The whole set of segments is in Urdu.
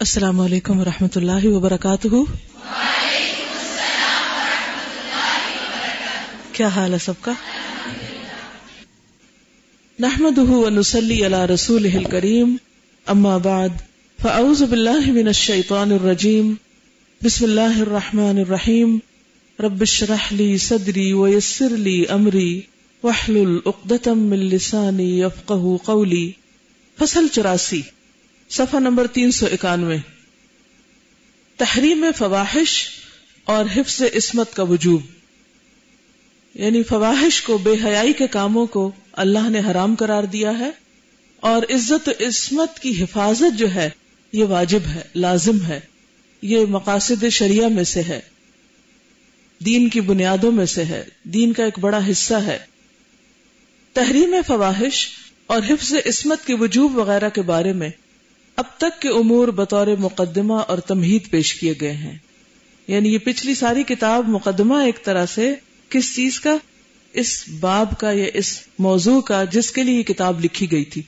السلام علیکم ورحمۃ اللہ وبرکاتہ۔ کیا حال ہے سب کا؟ نحمد ونسلی علی رسول کریم اما بعد، فاعوذ باللہ من الشیطان الرجیم۔ بسم اللہ الرحمن الرحیم۔ رب اشرح لی صدری ویسر لی امری۔ واحلل عقدۃ من لسانی یفقهوا قولی۔ فصل چوراسی۔ صفحہ نمبر تین سو اکانوے۔ تحریم فواہش اور حفظ عصمت کا وجوب۔ یعنی فواہش کو بے حیائی کے کاموں کو اللہ نے حرام قرار دیا ہے اور عزت عصمت کی حفاظت جو ہے، یہ واجب ہے، لازم ہے۔ یہ مقاصد شریعہ میں سے ہے۔ دین کی بنیادوں میں سے ہے۔ دین کا ایک بڑا حصہ ہے۔ تحریم فواہش اور حفظ عصمت کے وجوب وغیرہ کے بارے میں اب تک کے امور بطور مقدمہ اور تمہید پیش کیے گئے ہیں۔ یعنی یہ پچھلی ساری کتاب مقدمہ ایک طرح سے کس چیز کا؟ اس باب کا یا اس موضوع کا جس کے لیے یہ کتاب لکھی گئی تھی۔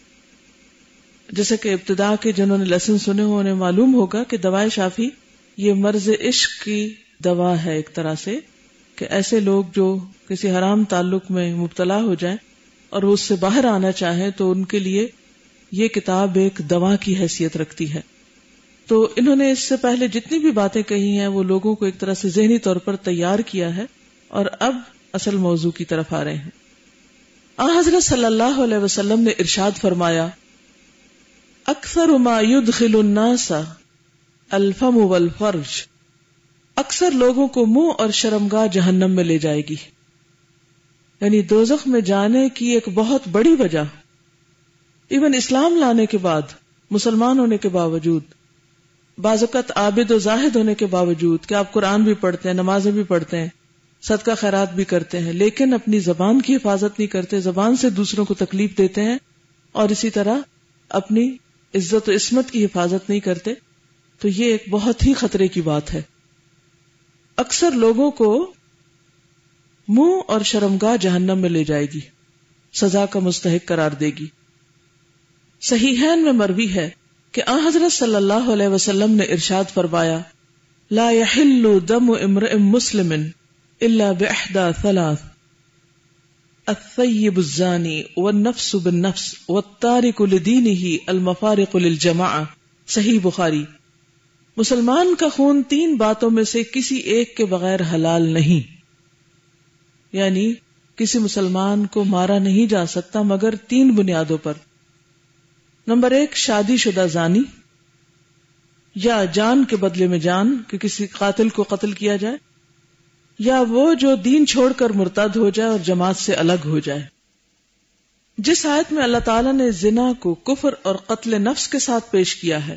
جیسے کہ ابتدا کے جنہوں نے لسن سنے ہو انہیں معلوم ہوگا کہ دوائے شافی یہ مرض عشق کی دوا ہے ایک طرح سے کہ ایسے لوگ جو کسی حرام تعلق میں مبتلا ہو جائیں اور وہ اس سے باہر آنا چاہیں تو ان کے لیے یہ کتاب ایک دوا کی حیثیت رکھتی ہے۔ تو انہوں نے اس سے پہلے جتنی بھی باتیں کہی ہیں، وہ لوگوں کو ایک طرح سے ذہنی طور پر تیار کیا ہے اور اب اصل موضوع کی طرف آ رہے ہیں۔ آ، حضرت صلی اللہ علیہ وسلم نے ارشاد فرمایا، اکثر ما يدخل الناس الفم والفرج، اکثر لوگوں کو منہ اور شرمگاہ جہنم میں لے جائے گی۔ یعنی دوزخ میں جانے کی ایک بہت بڑی وجہ۔ ایون اسلام لانے کے بعد، مسلمان ہونے کے باوجود، بعض اوقات عابد و زاہد ہونے کے باوجود کہ آپ قرآن بھی پڑھتے ہیں، نمازیں بھی پڑھتے ہیں، صدقہ خیرات بھی کرتے ہیں، لیکن اپنی زبان کی حفاظت نہیں کرتے، زبان سے دوسروں کو تکلیف دیتے ہیں اور اسی طرح اپنی عزت و عصمت کی حفاظت نہیں کرتے، تو یہ ایک بہت ہی خطرے کی بات ہے۔ اکثر لوگوں کو منہ اور شرمگاہ جہنم میں لے جائے گی، سزا کا مستحق قرار دے گی۔ صحیح میں مروی ہے کہ آ حضرت صلی اللہ علیہ وسلم نے ارشاد فرمایا، لا يحل دم امرئ مسلم الا باحدى ثلاث. الثيب الزاني والنفس بالنفس والتارك لدينه المفارق للجماعه صحیح بخاری. مسلمان کا خون تین باتوں میں سے کسی ایک کے بغیر حلال نہیں. یعنی کسی مسلمان کو مارا نہیں جا سکتا مگر تین بنیادوں پر. نمبر ایک، شادی شدہ زانی یا جان کے بدلے میں جان کہ کسی قاتل کو قتل کیا جائے یا وہ جو دین چھوڑ کر مرتد ہو جائے اور جماعت سے الگ ہو جائے۔ جس آیت میں اللہ تعالیٰ نے زنا کو کفر اور قتل نفس کے ساتھ پیش کیا ہے،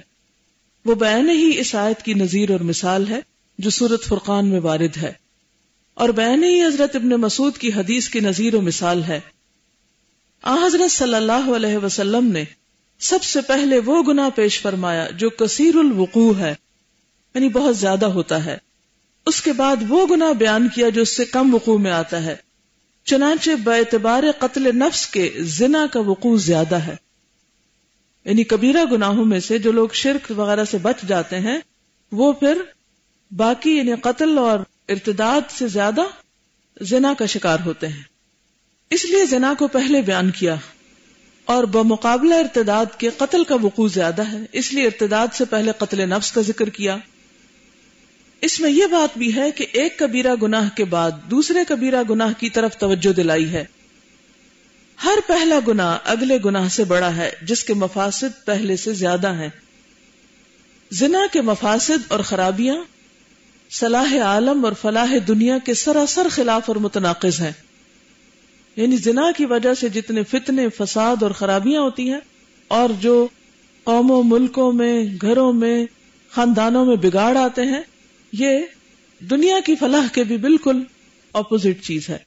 وہ بین ہی اس آیت کی نظیر اور مثال ہے جو سورت فرقان میں وارد ہے۔ اور بین ہی حضرت ابن مسعود کی حدیث کی نظیر و مثال ہے۔ آ حضرت صلی اللہ علیہ وسلم نے سب سے پہلے وہ گنا پیش فرمایا جو کثیر الوقوع ہے یعنی بہت زیادہ ہوتا ہے۔ اس کے بعد وہ گنا بیان کیا جو اس سے کم وقوع میں آتا ہے۔ چنانچہ اعتبار قتل نفس کے زنا کا وقوع زیادہ ہے۔ یعنی کبیرہ گناہوں میں سے جو لوگ شرک وغیرہ سے بچ جاتے ہیں، وہ پھر باقی یعنی قتل اور ارتداد سے زیادہ زنا کا شکار ہوتے ہیں۔ اس لیے زنا کو پہلے بیان کیا۔ اور بمقابلہ ارتداد کے قتل کا وقوع زیادہ ہے، اس لیے ارتداد سے پہلے قتل نفس کا ذکر کیا۔ اس میں یہ بات بھی ہے کہ ایک کبیرہ گناہ کے بعد دوسرے کبیرہ گناہ کی طرف توجہ دلائی ہے۔ ہر پہلا گناہ اگلے گناہ سے بڑا ہے، جس کے مفاسد پہلے سے زیادہ ہیں۔ زنا کے مفاسد اور خرابیاں صلاح عالم اور فلاح دنیا کے سراسر خلاف اور متناقض ہیں۔ یعنی زنا کی وجہ سے جتنے فتنے، فساد اور خرابیاں ہوتی ہیں، اور جو قوموں، ملکوں میں، گھروں میں، خاندانوں میں بگاڑ آتے ہیں، یہ دنیا کی فلاح کے بھی بالکل اپوزٹ چیز ہے۔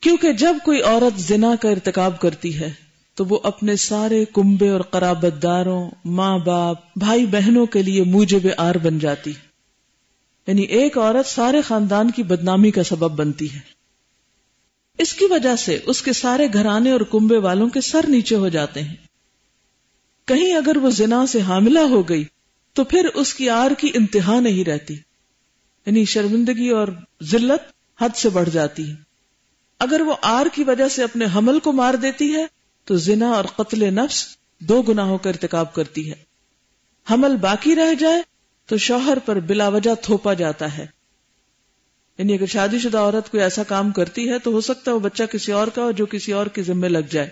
کیونکہ جب کوئی عورت زنا کا ارتکاب کرتی ہے، تو وہ اپنے سارے کنبے اور قرابت داروں، ماں باپ، بھائی بہنوں کے لیے موجب آر بن جاتی۔ یعنی ایک عورت سارے خاندان کی بدنامی کا سبب بنتی ہے۔ اس کی وجہ سے اس کے سارے گھرانے اور کنبے والوں کے سر نیچے ہو جاتے ہیں۔ کہیں اگر وہ زنا سے حاملہ ہو گئی تو پھر اس کی آر کی انتہا نہیں رہتی۔ یعنی شرمندگی اور ذلت حد سے بڑھ جاتی ہے۔ اگر وہ آر کی وجہ سے اپنے حمل کو مار دیتی ہے تو زنا اور قتل نفس دو گناہوں کا ارتکاب کرتی ہے۔ حمل باقی رہ جائے تو شوہر پر بلا وجہ تھوپا جاتا ہے۔ یعنی اگر شادی شدہ عورت کوئی ایسا کام کرتی ہے تو ہو سکتا ہے وہ بچہ کسی اور کا جو کسی اور کے ذمے لگ جائے۔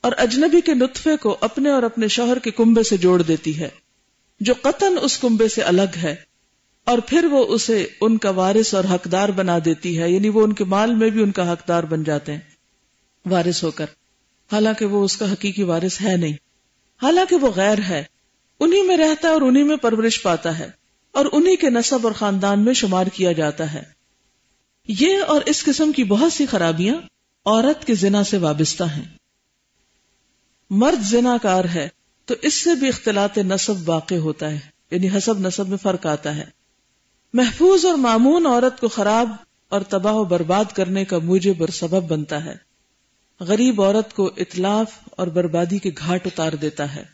اور اجنبی کے نطفے کو اپنے اور اپنے شوہر کے کنبے سے جوڑ دیتی ہے، جو قطن اس کنبے سے الگ ہے۔ اور پھر وہ اسے ان کا وارث اور حقدار بنا دیتی ہے یعنی وہ ان کے مال میں بھی ان کا حقدار بن جاتے ہیں۔ وارث ہو کر۔ حالانکہ وہ اس کا حقیقی وارث ہے نہیں۔ حالانکہ وہ غیر ہے۔ انہی میں رہتا ہے اور انہی میں پرورش پاتا ہے۔ اور انہی کے نصب اور خاندان میں شمار کیا جاتا ہے۔ یہ اور اس قسم کی بہت سی خرابیاں عورت کے زنا سے وابستہ ہیں۔ مرد زنا کار ہے تو اس سے بھی اختلاط نصب واقع ہوتا ہے یعنی حسب نصب میں فرق آتا ہے۔ محفوظ اور معمون عورت کو خراب اور تباہ و برباد کرنے کا موجب اور سبب بنتا ہے۔ غریب عورت کو اطلاف اور بربادی کے گھاٹ اتار دیتا ہے۔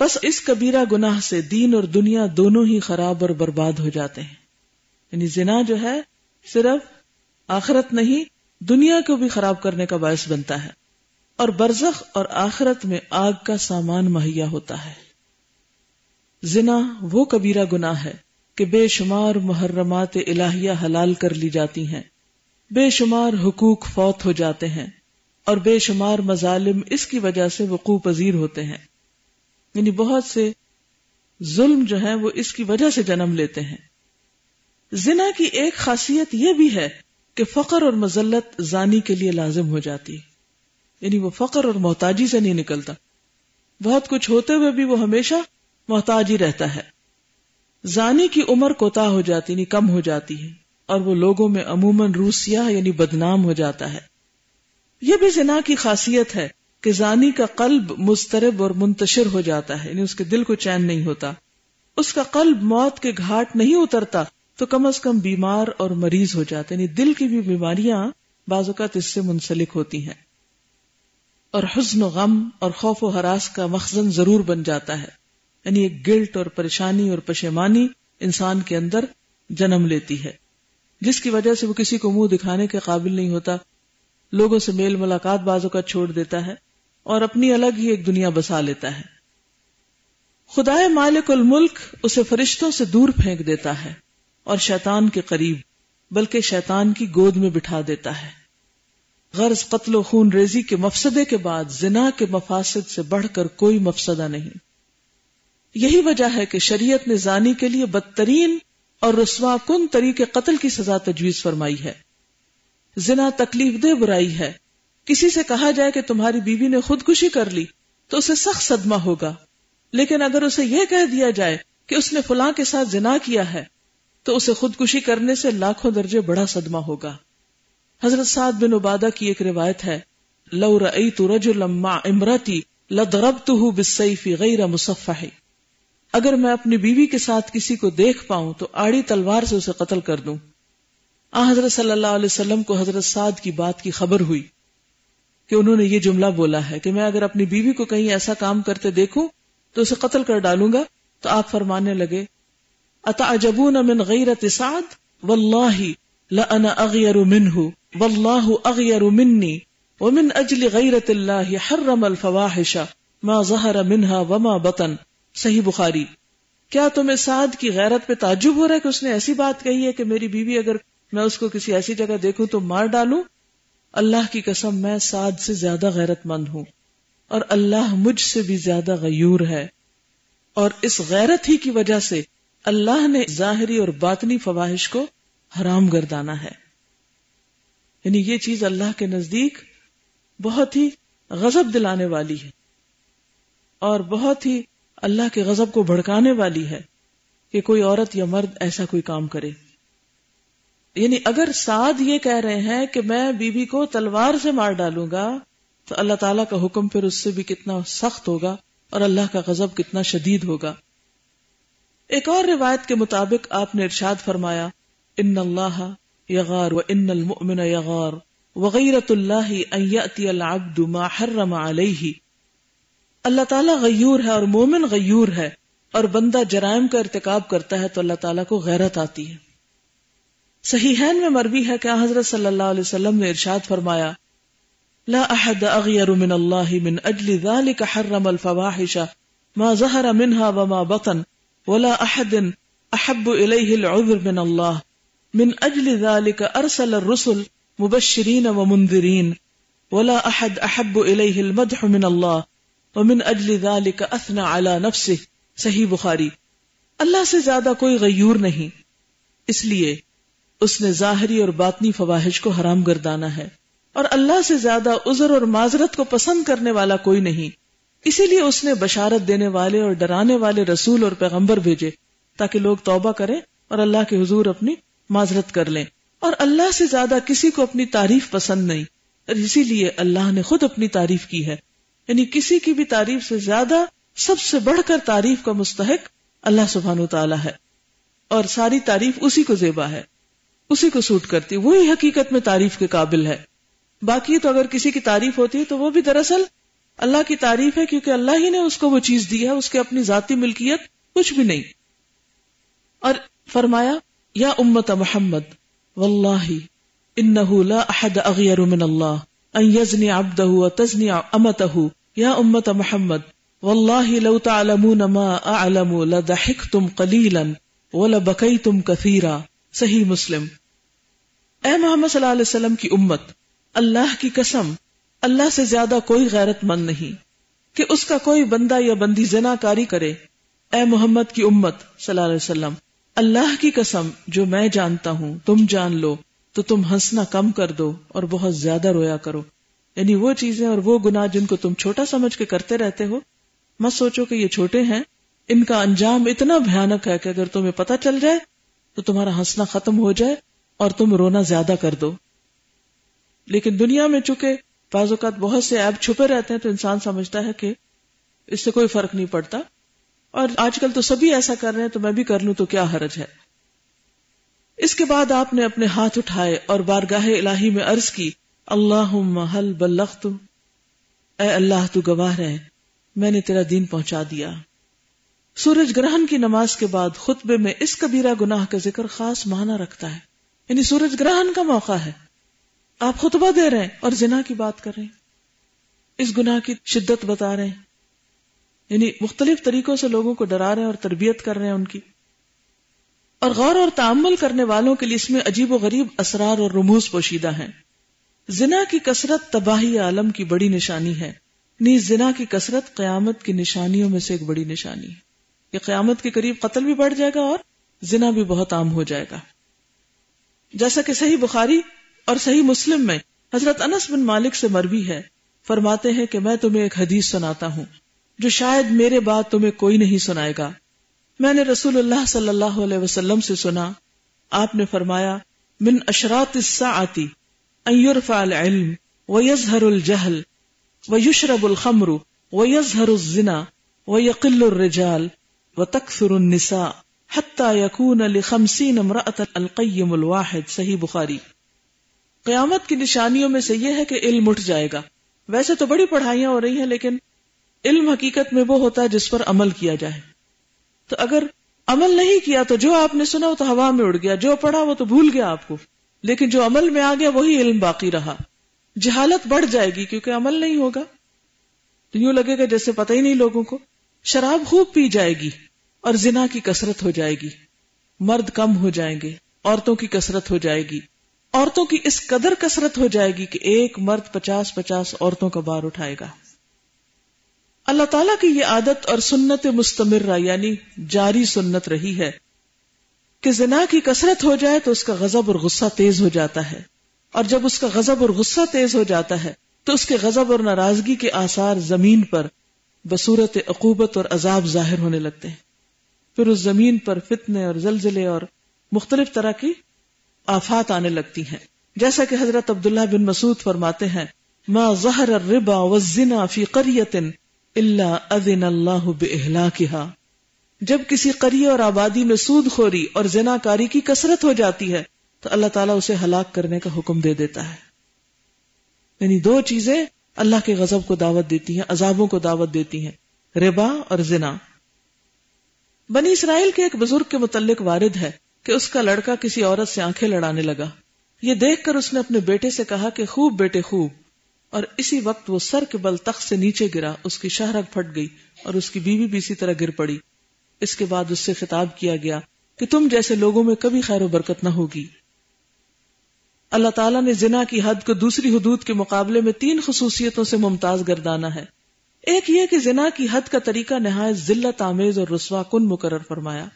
بس اس کبیرہ گناہ سے دین اور دنیا دونوں ہی خراب اور برباد ہو جاتے ہیں۔ یعنی زنا جو ہے صرف آخرت نہیں، دنیا کو بھی خراب کرنے کا باعث بنتا ہے۔ اور برزخ اور آخرت میں آگ کا سامان مہیا ہوتا ہے۔ زنا وہ کبیرہ گناہ ہے کہ بے شمار محرمات الہیہ حلال کر لی جاتی ہیں۔ بے شمار حقوق فوت ہو جاتے ہیں۔ اور بے شمار مظالم اس کی وجہ سے وقوع پذیر ہوتے ہیں۔ یعنی بہت سے ظلم جو ہیں وہ اس کی وجہ سے جنم لیتے ہیں۔ زنا کی ایک خاصیت یہ بھی ہے کہ فقر اور مزلت زانی کے لیے لازم ہو جاتی۔ یعنی وہ فقر اور محتاجی سے نہیں نکلتا۔ بہت کچھ ہوتے ہوئے بھی وہ ہمیشہ محتاج ہی رہتا ہے۔ زانی کی عمر کوتا ہو جاتی یعنی کم ہو جاتی ہے، اور وہ لوگوں میں عموماً روسیا یعنی بدنام ہو جاتا ہے۔ یہ بھی زنا کی خاصیت ہے کہ زانی کا قلب مسترب اور منتشر ہو جاتا ہے یعنی اس کے دل کو چین نہیں ہوتا۔ اس کا قلب موت کے گھاٹ نہیں اترتا تو کم از کم بیمار اور مریض ہو جاتے یعنی دل کی بھی بیماریاں بعض اوقات اس سے منسلک ہوتی ہیں۔ اور حزن و غم اور خوف و حراس کا مخزن ضرور بن جاتا ہے۔ یعنی ایک گلٹ اور پریشانی اور پشیمانی انسان کے اندر جنم لیتی ہے۔ جس کی وجہ سے وہ کسی کو منہ دکھانے کے قابل نہیں ہوتا۔ لوگوں سے میل ملاقات بازوں کا چھوڑ دیتا ہے اور اپنی الگ ہی ایک دنیا بسا لیتا ہے۔ خدا مالک الملک اسے فرشتوں سے دور پھینک دیتا ہے۔ اور شیطان کے قریب، بلکہ شیطان کی گود میں بٹھا دیتا ہے۔ غرض قتل و خون ریزی کے مفسدے کے بعد زنا کے مفاسد سے بڑھ کر کوئی مفسدہ نہیں۔ یہی وجہ ہے کہ شریعت نے زانی کے لیے بدترین اور رسوا کن طریقے قتل کی سزا تجویز فرمائی ہے۔ زنا تکلیف دہ برائی ہے۔ کسی سے کہا جائے کہ تمہاری بیوی نے خودکشی کر لی، تو اسے سخت صدمہ ہوگا۔ لیکن اگر اسے یہ کہہ دیا جائے کہ اس نے فلاں کے ساتھ زنا کیا ہے تو اسے خودکشی کرنے سے لاکھوں درجے بڑا صدمہ ہوگا۔ حضرت سعد بن عبادہ کی ایک روایت ہے، لو رأيت رجلا مع امرتي لضربته بالسيف غير مصفح۔ اگر میں اپنی بیوی کے ساتھ کسی کو دیکھ پاؤں تو آڑی تلوار سے اسے قتل کر دوں۔ آ، حضرت صلی اللہ علیہ وسلم کو حضرت سعد کی بات کی خبر ہوئی کہ انہوں نے یہ جملہ بولا ہے کہ میں اگر اپنی بیوی کو کہیں ایسا کام کرتے دیکھوں تو اسے قتل کر ڈالوں گا۔ تو آپ فرمانے لگے اتعجبون من غیرت سعد؟ واللہ لأنا اغیر منہ، واللہ اغیر منی، ومن اجل غیرت اللہ حرم الفواحش، ما ظہر منہا وما بطن۔ صحیح بخاری۔ کیا تمہیں سعد کی غیرت پہ تعجب ہو رہا ہے کہ اس نے ایسی بات کہی ہے کہ میری بیوی اگر میں اس کو کسی ایسی جگہ دیکھوں تو مار ڈالوں؟ اللہ کی قسم، میں سعد سے زیادہ غیرت مند ہوں۔ اور اللہ مجھ سے بھی زیادہ غیور ہے۔ اور اس غیرت ہی کی وجہ سے اللہ نے ظاہری اور باطنی فواہش کو حرام گردانا ہے۔ یعنی یہ چیز اللہ کے نزدیک بہت ہی غضب دلانے والی ہے اور بہت ہی اللہ کے غضب کو بھڑکانے والی ہے کہ کوئی عورت یا مرد ایسا کوئی کام کرے۔ یعنی اگر سعد یہ کہہ رہے ہیں کہ میں بیوی بی کو تلوار سے مار ڈالوں گا، تو اللہ تعالیٰ کا حکم پھر اس سے بھی کتنا سخت ہوگا اور اللہ کا غضب کتنا شدید ہوگا۔ ایک اور روایت کے مطابق آپ نے ارشاد فرمایا، ان اللہ یغار و ان المؤمن یغار وغیرت اللہ ان یأتی العبد ما حرم علیہ. اللہ تعالیٰ غیور ہے اور مومن غیور ہے اور بندہ جرائم کا ارتکاب کرتا ہے تو اللہ تعالیٰ کو غیرت آتی ہے۔ صحیح میں مربی ہے کہ حضرت صلی اللہ علیہ وسلم نے ارشاد فرمایا، لا احد اغیر من اللہ من اجل ذلك حرم الفواحش ما ظهر منها وما بطن ولا احد احب الیہ العذر من اللہ من اجل ذلك ارسل الرسل مبشرین ومنذرین ولا احد احب الیہ المدح من اللہ ومن اجل ذلك اثنى على نفسه. صحیح بخاری. اللہ سے زیادہ کوئی غیور نہیں. اس لیے اس نے ظاہری اور باطنی فواہش کو حرام گردانا ہے. اور اللہ سے زیادہ عذر اور معذرت کو پسند کرنے والا کوئی نہیں. اسی لیے اس نے بشارت دینے والے اور ڈرانے والے رسول اور پیغمبر بھیجے تاکہ لوگ توبہ کریں اور اللہ کے حضور اپنی معذرت کر لیں۔ اور اللہ سے زیادہ کسی کو اپنی تعریف پسند نہیں۔ اور اسی لیے اللہ نے خود اپنی تعریف کی ہے۔ یعنی کسی کی بھی تعریف سے زیادہ سب سے بڑھ کر تعریف کا مستحق اللہ سبحان و تعالیٰ ہے۔ اور ساری تعریف اسی کو زیبا ہے۔ اسی کو سوٹ کرتی۔ وہی حقیقت میں تعریف کے قابل ہے۔ باقی تو اگر کسی کی تعریف ہوتی ہے تو وہ بھی دراصل اللہ کی تعریف ہے کیونکہ اللہ ہی نے اس کو وہ چیز دی ہے، اس کے اپنی ذاتی ملکیت کچھ بھی نہیں۔ اور فرمایا، یا امت محمد، واللہ، انہو لا احد اغیر من اللہ، ان یزنی عبدہ و تزنی امتہ۔ یا امت محمد، واللہ لو تعلمون ما اعلم لضحکتم قلیلا ولبکیتم کثیرا۔ صحیح مسلم۔ اے محمد صلی اللہ علیہ وسلم کی امت، اللہ کی قسم اللہ سے زیادہ کوئی غیرت مند نہیں کہ اس کا کوئی بندہ یا بندی زنا کاری کرے۔ اے محمد کی امت، صلی اللہ علیہ وسلم، اللہ کی قسم، جو میں جانتا ہوں، تم جان لو، تو تم ہنسنا کم کر دو اور بہت زیادہ رویا کرو۔ یعنی وہ چیزیں اور وہ گناہ جن کو تم چھوٹا سمجھ کے کرتے رہتے ہو، مت سوچو کہ یہ چھوٹے ہیں۔ ان کا انجام اتنا بھیانک ہے کہ اگر تمہیں پتا چل جائے، تو تمہارا ہنسنا ختم ہو جائے اور تم رونا زیادہ کر دو۔ لیکن دنیا میں چونکہ بعض اوقات بہت سے ایپ چھپے رہتے ہیں تو انسان سمجھتا ہے کہ اس سے کوئی فرق نہیں پڑتا۔ اور آج کل تو سبھی ایسا کر رہے ہیں، تو میں بھی کر لوں، تو کیا حرج ہے؟ اس کے بعد آپ نے اپنے ہاتھ اٹھائے اور بارگاہ الہی میں عرض کی اللہ حل بلخت اے اللہ، تو گواہ رہے، میں نے تیرا دین پہنچا دیا۔ سورج گرہن کی نماز کے بعد خطبے میں اس کبیرہ گناہ کا ذکر خاص معنی رکھتا ہے۔ یعنی سورج گرہن کا موقع ہے۔ آپ خطبہ دے رہے ہیں اور زنا کی بات کر رہے ہیں، اس گناہ کی شدت بتا رہے ہیں۔ یعنی مختلف طریقوں سے لوگوں کو ڈرا رہے ہیں اور تربیت کر رہے ہیں ان کی۔ اور غور اور تعمل کرنے والوں کے لیے اس میں عجیب و غریب اسرار اور رموز پوشیدہ ہیں۔ زنا کی کثرت تباہی عالم کی بڑی نشانی ہے۔ نیز زنا کی کثرت قیامت کی نشانیوں میں سے ایک بڑی نشانی ہے۔ کہ قیامت کے قریب قتل بھی بڑھ جائے گا اور زنا بھی بہت عام ہو جائے گا۔ جیسا کہ صحیح بخاری اور صحیح مسلم میں حضرت انس بن مالک سے مربی ہے، فرماتے ہیں کہ میں تمہیں ایک حدیث سناتا ہوں، جو شاید میرے بعد تمہیں کوئی نہیں سنائے گا۔ میں نے رسول اللہ صلی اللہ علیہ وسلم سے سنا، آپ نے فرمایا، من اشرات الساعتی، ان يرفع العلم ويظهر الجهل ويشرب الخمر ويظهر الزنا ويقل الرجال وتكثر النساء حتى يكون لخمسين امرأة القيم الواحد، صحیح بخاری۔ قیامت کی نشانیوں میں سے یہ ہے کہ علم اٹھ جائے گا۔ ویسے تو بڑی پڑھائیاں ہو رہی ہیں، لیکن علم حقیقت میں وہ ہوتا ہے جس پر عمل کیا جائے۔ تو اگر عمل نہیں کیا تو جو آپ نے سنا وہ تو ہوا میں اڑ گیا، جو پڑھا وہ تو بھول گیا آپ کو۔ لیکن جو عمل میں آ گیا وہی علم باقی رہا۔ جہالت بڑھ جائے گی کیونکہ عمل نہیں ہوگا۔ تو یوں لگے گا جیسے پتہ ہی نہیں لوگوں کو، شراب خوب پی جائے گی اور زنا کی کثرت ہو جائے گی۔ مرد کم ہو جائیں گے، عورتوں کی کثرت ہو جائے گی۔ عورتوں کی اس قدر کثرت ہو جائے گی کہ ایک مرد پچاس پچاس عورتوں کا بار اٹھائے گا۔ اللہ تعالیٰ کی یہ عادت اور سنت مستمر یعنی جاری سنت رہی ہے کہ زنا کی کثرت ہو جائے تو اس کا غضب اور غصہ تیز ہو جاتا ہے۔ اور جب اس کا غضب اور غصہ تیز ہو جاتا ہے تو اس کے غضب اور ناراضگی کے آثار زمین پر بصورت عقوبت اور عذاب ظاہر ہونے لگتے ہیں۔ پھر اس زمین پر فتنے اور زلزلے اور مختلف طرح کی آفات آنے لگتی ہیں۔ جیسا کہ حضرت عبداللہ بن مسعود فرماتے ہیں، ما ظہر الربا والزنا فی قریت الا اذن اللہ باہلاکها جب کسی قریہ اور آبادی میں سود خوری اور زنا کاری کی کثرت ہو جاتی ہے، تو اللہ تعالیٰ اسے ہلاک کرنے کا حکم دے دیتا ہے۔ یعنی دو چیزیں اللہ کے غضب کو دعوت دیتی ہیں، عذابوں کو دعوت دیتی ہیں، ربا اور زنا۔ بنی اسرائیل کے ایک بزرگ کے متعلق وارد ہے۔ کہ اس کا لڑکا کسی عورت سے آنکھیں لڑانے لگا۔ یہ دیکھ کر اس نے اپنے بیٹے سے کہا کہ خوب بیٹے خوب۔ اور اسی وقت وہ سر کے بل تخت سے نیچے گرا، اس کی شہرک پھٹ گئی اور اس کی بیوی بھی اسی طرح گر پڑی۔ اس کے بعد اس سے خطاب کیا گیا کہ تم جیسے لوگوں میں کبھی خیر و برکت نہ ہوگی۔ اللہ تعالیٰ نے زنا کی حد کو دوسری حدود کے مقابلے میں تین خصوصیتوں سے ممتاز گردانا ہے۔ ایک یہ کہ زنا کی حد کا طریقہ نہایت ذلت، آمیز اور رسوا کن مقرر فرمایا۔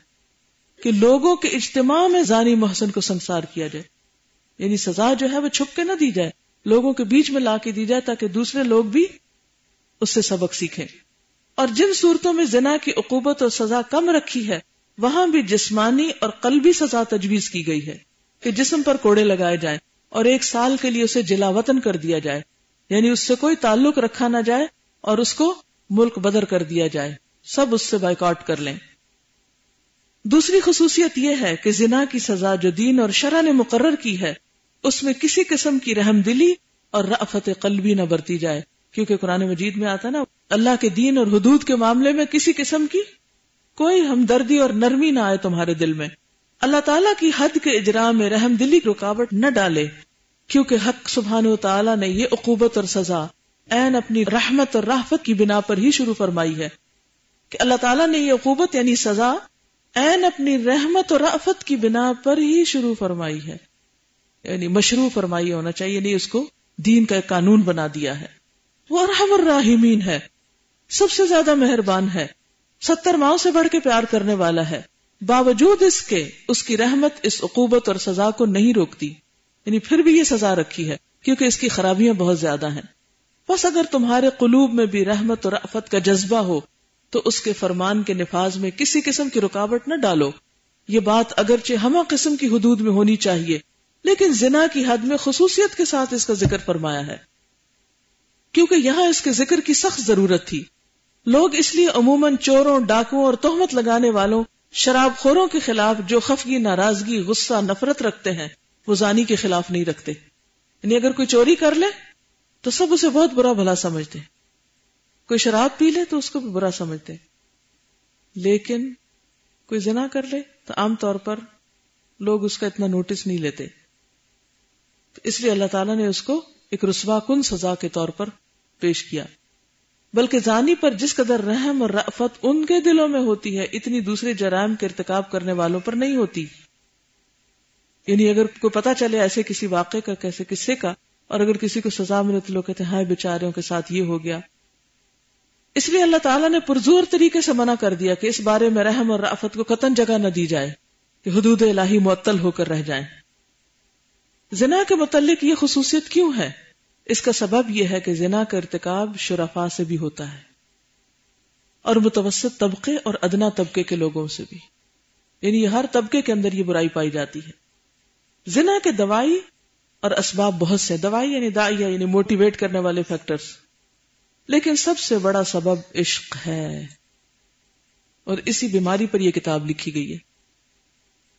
کہ لوگوں کے اجتماع میں زانی محسن کو سنسار کیا جائے۔ یعنی سزا جو ہے وہ چھپ کے نہ دی جائے، لوگوں کے بیچ میں لا کے دی جائے تاکہ دوسرے لوگ بھی اس سے سبق سیکھیں۔ اور جن صورتوں میں زنا کی عقوبت اور سزا کم رکھی ہے، وہاں بھی جسمانی اور قلبی سزا تجویز کی گئی ہے کہ جسم پر کوڑے لگائے جائیں اور ایک سال کے لیے اسے جلا وطن کر دیا جائے۔ یعنی اس سے کوئی تعلق رکھا نہ جائے اور اس کو ملک بدر کر دیا جائے۔ سب اس سے بائیکاٹ کر لیں۔ دوسری خصوصیت یہ ہے کہ زنا کی سزا جو دین اور شرح نے مقرر کی ہے، اس میں کسی قسم کی رحم دلی اور رفت قلبی نہ برتی جائے۔ کیونکہ قرآن مجید میں آتا نا، اللہ کے دین اور حدود کے معاملے میں کسی قسم کی کوئی ہمدردی اور نرمی نہ آئے تمہارے دل میں۔ اللہ تعالیٰ کی حد کے اجرا میں رحم دلی رکاوٹ نہ ڈالے۔ کیونکہ حق سبحان و تعالیٰ نے یہ عقوبت اور سزا این اپنی رحمت اور رحفت کی بنا پر ہی شروع فرمائی ہے۔ کہ اللہ تعالیٰ نے یہ عقوبت یعنی سزا این اپنی رحمت اور رحفت کی بنا پر ہی شروع فرمائی ہے۔ یعنی مشروع فرمائی ہونا چاہیے نہیں اس کو دین کا ایک قانون بنا دیا ہے۔ وہ رحم الراحمین ہے۔ سب سے زیادہ مہربان ہے۔ ستر ماؤں سے بڑھ کے پیار کرنے والا ہے۔ باوجود اس کے اس کی رحمت اس عقوبت اور سزا کو نہیں روکتی۔ یعنی پھر بھی یہ سزا رکھی ہے، کیونکہ اس کی خرابیاں بہت زیادہ ہیں۔ بس اگر تمہارے قلوب میں بھی رحمت اور رفت کا جذبہ ہو تو اس کے فرمان کے نفاذ میں کسی قسم کی رکاوٹ نہ ڈالو۔ یہ بات اگرچہ ہمہ قسم کی حدود میں ہونی چاہیے، لیکن زنا کی حد میں خصوصیت کے ساتھ اس کا ذکر فرمایا ہے۔ کیونکہ یہاں اس کے ذکر کی سخت ضرورت تھی۔ لوگ اس لیے عموماً چوروں، ڈاکوں اور تہمت لگانے والوں، شراب خوروں کے خلاف جو خفگی، ناراضگی، غصہ، نفرت رکھتے ہیں، وہ زانی کے خلاف نہیں رکھتے۔ یعنی اگر کوئی چوری کر لے، تو سب اسے بہت برا بھلا سمجھتے کوئی شراب پی لے تو اس کو بھی برا سمجھتے لیکن کوئی زنا کر لے تو عام طور پر لوگ اس کا اتنا نوٹس نہیں لیتے۔ تو اس لیے اللہ تعالیٰ نے اس کو ایک رسوا کن سزا کے طور پر پیش کیا۔ بلکہ زانی پر جس قدر رحم اور رفت ان کے دلوں میں ہوتی ہے، اتنی دوسرے جرائم کے ارتکاب کرنے والوں پر نہیں ہوتی۔ یعنی اگر کوئی پتا چلے ایسے کسی واقعے کا، کیسے کسے کا، اور اگر کسی کو سزا ملے تو لوگ کہتے ہیں بےچاروں کے ساتھ یہ ہو گیا۔ اس لیے اللہ تعالیٰ نے پرزور طریقے سے منع کر دیا کہ اس بارے میں رحم اور رافت کو قطن جگہ نہ دی جائے، کہ حدود الہی معطل ہو کر رہ جائیں۔ زنا کے متعلق یہ خصوصیت کیوں ہے؟ اس کا سبب یہ ہے کہ زنا کا ارتکاب شرفا سے بھی ہوتا ہے، اور متوسط طبقے اور ادنا طبقے کے لوگوں سے بھی۔ یعنی ہر طبقے کے اندر یہ برائی پائی جاتی ہے۔ زنا کے دوائی اور اسباب بہت سے دوائی یعنی دائیا یعنی موٹیویٹ کرنے والے فیکٹرز لیکن سب سے بڑا سبب عشق ہے۔ اور اسی بیماری پر یہ کتاب لکھی گئی ہے۔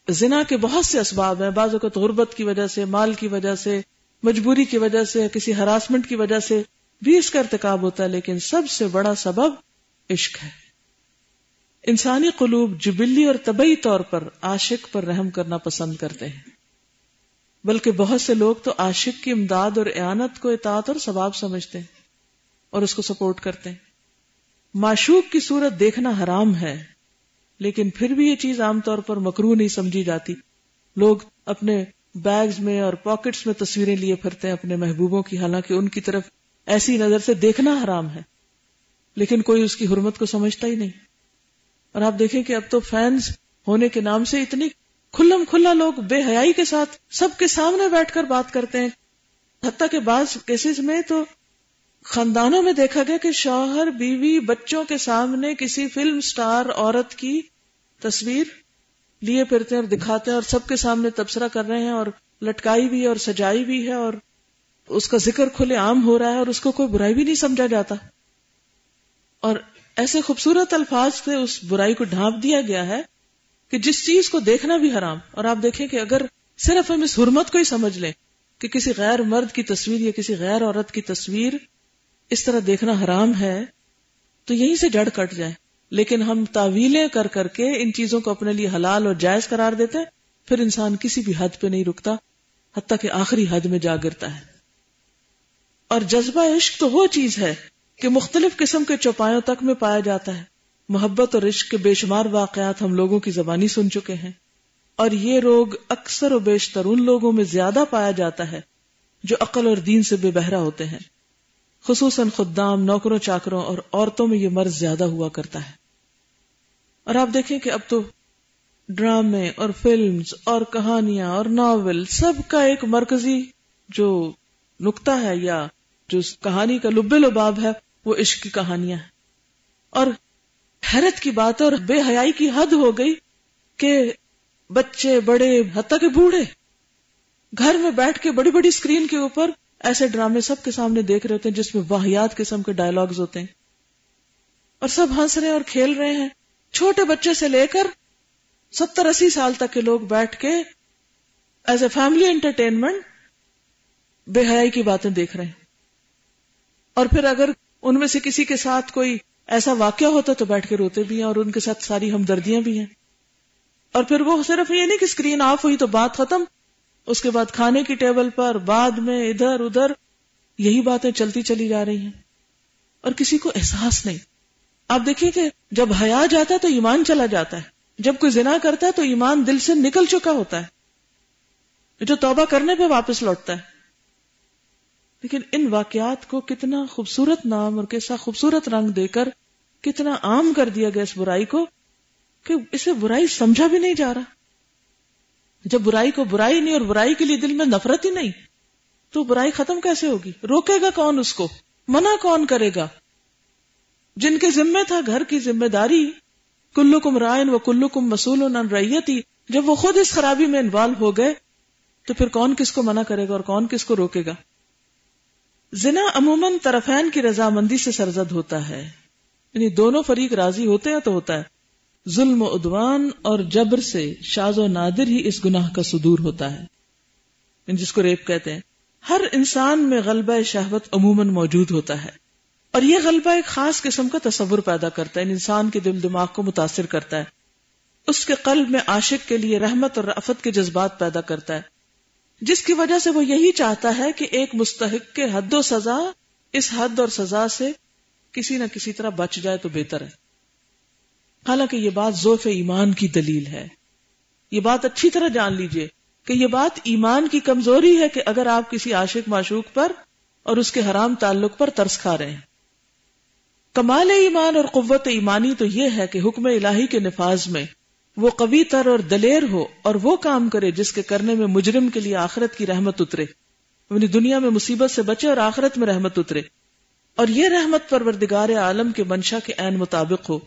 زنا کے بہت سے اسباب ہیں۔ بعض اوقات غربت کی وجہ سے، مال کی وجہ سے، مجبوری کی وجہ سے، کسی ہراسمنٹ کی وجہ سے بھی اس کا ارتکاب ہوتا ہے، لیکن سب سے بڑا سبب عشق ہے۔ انسانی قلوب جبلی اور طبی طور پر عاشق پر رحم کرنا پسند کرتے ہیں۔ بلکہ بہت سے لوگ تو عاشق کی امداد اور اعانت کو اطاعت اور ثواب سمجھتے ہیں۔ اور اس کو سپورٹ کرتے ہیں۔ معشوق کی صورت دیکھنا حرام ہے، لیکن پھر بھی یہ چیز عام طور پر مکرو نہیں سمجھی جاتی۔ لوگ اپنے بیگز میں اور پاکٹس میں تصویریں لیے پھرتے ہیں اپنے محبوبوں کی، حالانکہ ان کی طرف ایسی نظر سے دیکھنا حرام ہے۔ لیکن کوئی اس کی حرمت کو سمجھتا ہی نہیں۔ اور آپ دیکھیں کہ اب تو فینس ہونے کے نام سے اتنی کھلم کھلا لوگ بے حیائی کے ساتھ سب کے سامنے بیٹھ کر بات کرتے ہیں۔ حتیٰ کے بعض کیسز میں تو خاندانوں میں دیکھا گیا کہ شوہر بیوی بچوں کے سامنے کسی فلم سٹار عورت کی تصویر لیے پھرتے ہیں اور دکھاتے ہیں اور سب کے سامنے تبصرہ کر رہے ہیں اور لٹکائی بھی ہے اور سجائی بھی ہے اور اس کا ذکر کھلے عام ہو رہا ہے اور اس کو کوئی برائی بھی نہیں سمجھا جاتا۔ اور ایسے خوبصورت الفاظ سے اس برائی کو ڈھانپ دیا گیا ہے کہ جس چیز کو دیکھنا بھی حرام۔ اور آپ دیکھیں کہ اگر صرف ہم اس حرمت کو ہی سمجھ لیں کہ کسی غیر مرد کی تصویر یا کسی غیر عورت کی تصویر اس طرح دیکھنا حرام ہے تو یہیں سے جڑ کٹ جائے لیکن ہم تعویلیں کر کر کے ان چیزوں کو اپنے لیے حلال اور جائز قرار دیتے ہیں، پھر انسان کسی بھی حد پہ نہیں رکتا، حتیٰ کہ آخری حد میں جا گرتا ہے۔ اور جذبہ عشق تو وہ چیز ہے کہ مختلف قسم کے چوپایوں تک میں پایا جاتا ہے۔ محبت اور عشق کے بے شمار واقعات ہم لوگوں کی زبانی سن چکے ہیں۔ اور یہ روگ اکثر و بیشتر ان لوگوں میں زیادہ پایا جاتا ہے جو عقل اور دین سے بے بہرا ہوتے ہیں۔ خصوصاً خدام، نوکروں، چاکروں اور عورتوں میں یہ مرض زیادہ ہوا کرتا ہے۔ اور آپ دیکھیں کہ اب تو ڈرامے اور فلمز اور کہانیاں اور ناول سب کا ایک مرکزی جو نکتا ہے یا جو اس کہانی کا لبے لباب ہے، وہ عشق کی کہانیاں ہیں۔ اور حیرت کی بات اور بے حیائی کی حد ہو گئی کہ بچے بڑے، حتیٰ کے بوڑھے، گھر میں بیٹھ کے بڑی بڑی اسکرین کے اوپر ایسے ڈرامے سب کے سامنے دیکھ رہے ہوتے ہیں جس میں واحیات قسم کے ڈائلگز ہوتے ہیں۔ اور سب ہنس رہے ہیں اور کھیل رہے ہیں۔ چھوٹے بچے سے لے کر ستر اسی سال تک کے لوگ بیٹھ کے ایز اے فیملی انٹرٹینمنٹ بے حیائی کی باتیں دیکھ رہے ہیں۔ اور پھر اگر ان میں سے کسی کے ساتھ کوئی ایسا واقعہ ہوتا تو بیٹھ کے روتے بھی ہیں اور ان کے ساتھ ساری ہمدردیاں بھی ہیں۔ اور پھر وہ صرف یہ نہیں کہ اسکرین آف ہوئی تو بات ختم اس کے بعد کھانے کی ٹیبل پر، بعد میں ادھر ادھر، یہی باتیں چلتی چلی جا رہی ہیں۔ اور کسی کو احساس نہیں۔ آپ دیکھیے کہ جب حیا جاتا ہے تو ایمان چلا جاتا ہے۔ جب کوئی زنا کرتا ہے تو ایمان دل سے نکل چکا ہوتا ہے۔ جو توبہ کرنے پہ واپس لوٹتا ہے۔ لیکن ان واقعات کو کتنا خوبصورت نام اور کیسا خوبصورت رنگ دے کر کتنا عام کر دیا گیا اس برائی کو کہ اسے برائی سمجھا بھی نہیں جا رہا۔ جب برائی کو برائی نہیں اور برائی کے لیے دل میں نفرت ہی نہیں، تو برائی ختم کیسے ہوگی؟ روکے گا کون اس کو؟ منع کون کرے گا؟ جن کے ذمے تھا گھر کی ذمہ داری کلو کم رائن و کلو کم مسول ریتی، جب وہ خود اس خرابی میں انوالو ہو گئے، تو پھر کون کس کو منع کرے گا اور کون کس کو روکے گا؟ زنا عموماً طرفین کی رضامندی سے سرزد ہوتا ہے یعنی دونوں فریق راضی ہوتے ہیں تو ہوتا ہے۔ ظلم و ادوان اور جبر سے شاز و نادر ہی اس گناہ کا صدور ہوتا ہے۔ جس کو ریپ کہتے ہیں، ہر انسان میں غلبہ شہوت عموماً موجود ہوتا ہے۔ اور یہ غلبہ ایک خاص قسم کا تصور پیدا کرتا ہے یعنی انسان کے دل دماغ کو متاثر کرتا ہے۔ اس کے قلب میں عاشق کے لیے رحمت اور رفت کے جذبات پیدا کرتا ہے۔ جس کی وجہ سے وہ یہی چاہتا ہے کہ ایک مستحق کے حد و سزا، اس حد اور سزا سے کسی نہ کسی طرح بچ جائے تو بہتر ہے۔ حالانکہ یہ بات ذوف ایمان کی دلیل ہے۔ یہ بات اچھی طرح جان لیجیے کہ یہ بات ایمان کی کمزوری ہے کہ اگر آپ کسی عاشق معشوق پر اور اس کے حرام تعلق پر ترس کھا رہے ہیں۔ کمال ایمان اور قوت ایمانی تو یہ ہے کہ حکم الہی کے نفاذ میں وہ قوی تر اور دلیر ہو اور وہ کام کرے جس کے کرنے میں مجرم کے لیے آخرت کی رحمت اترے۔ یعنی دنیا میں مصیبت سے بچے اور آخرت میں رحمت اترے۔ اور یہ رحمت پروردگار عالم کے منشا کے عین مطابق ہو۔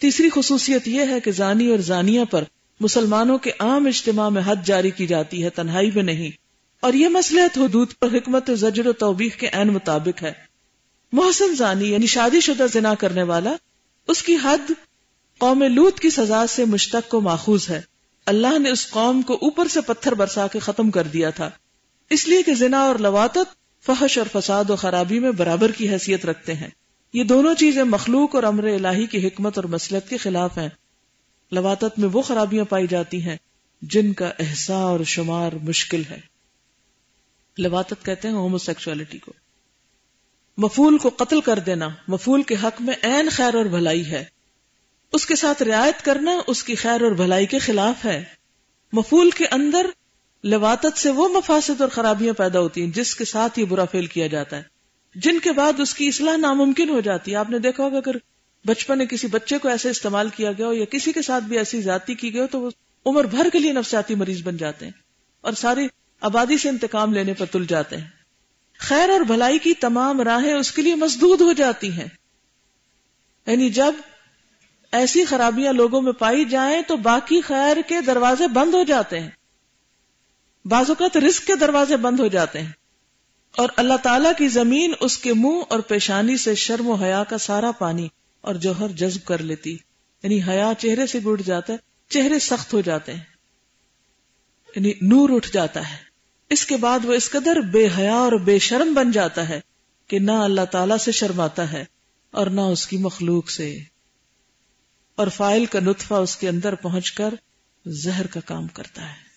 تیسری خصوصیت یہ ہے کہ زانی اور زانیہ پر مسلمانوں کے عام اجتماع میں حد جاری کی جاتی ہے، تنہائی میں نہیں۔ اور یہ مسلحت حدود پر حکمت زجر و توبیخ کے عین مطابق ہے۔ محسن زانی یعنی شادی شدہ زنا کرنے والا، اس کی حد قوم لوت کی سزا سے مشتق کو ماخوذ ہے۔ اللہ نے اس قوم کو اوپر سے پتھر برسا کے ختم کر دیا تھا۔ اس لیے کہ زنا اور لواتت فحش اور فساد و خرابی میں برابر کی حیثیت رکھتے ہیں۔ یہ دونوں چیزیں مخلوق اور امر الہی کی حکمت اور مسلط کے خلاف ہیں۔ لواتت میں وہ خرابیاں پائی جاتی ہیں جن کا احسا اور شمار مشکل ہے۔ لواتت کہتے ہیں ہومو سیکچولیٹی کو۔ مفول کو قتل کر دینا مفول کے حق میں عین خیر اور بھلائی ہے۔ اس کے ساتھ رعایت کرنا اس کی خیر اور بھلائی کے خلاف ہے۔ مفول کے اندر لواتت سے وہ مفاسد اور خرابیاں پیدا ہوتی ہیں جس کے ساتھ یہ برا فیل کیا جاتا ہے۔ جن کے بعد اس کی اصلاح ناممکن ہو جاتی ہے۔ آپ نے دیکھا ہوگا اگر بچپن میں کسی بچے کو ایسے استعمال کیا گیا ہو یا کسی کے ساتھ بھی ایسی ذاتی کی گئی ہو تو وہ عمر بھر کے لیے نفسیاتی مریض بن جاتے ہیں اور ساری آبادی سے انتقام لینے پر تل جاتے ہیں۔ خیر اور بھلائی کی تمام راہیں اس کے لیے مسدود ہو جاتی ہیں۔ یعنی جب ایسی خرابیاں لوگوں میں پائی جائیں تو باقی خیر کے دروازے بند ہو جاتے ہیں۔ بعض اوقات رزق کے دروازے بند ہو جاتے ہیں۔ اور اللہ تعالیٰ کی زمین اس کے منہ اور پیشانی سے شرم و حیا کا سارا پانی اور جوہر جذب کر لیتی۔ یعنی حیا چہرے سے گڑ جاتا ہے، چہرے سخت ہو جاتے ہیں۔ یعنی نور اٹھ جاتا ہے۔ اس کے بعد وہ اس قدر بے حیا اور بے شرم بن جاتا ہے کہ نہ اللہ تعالی سے شرماتا ہے اور نہ اس کی مخلوق سے۔ اور فائل کا نطفہ اس کے اندر پہنچ کر زہر کا کام کرتا ہے۔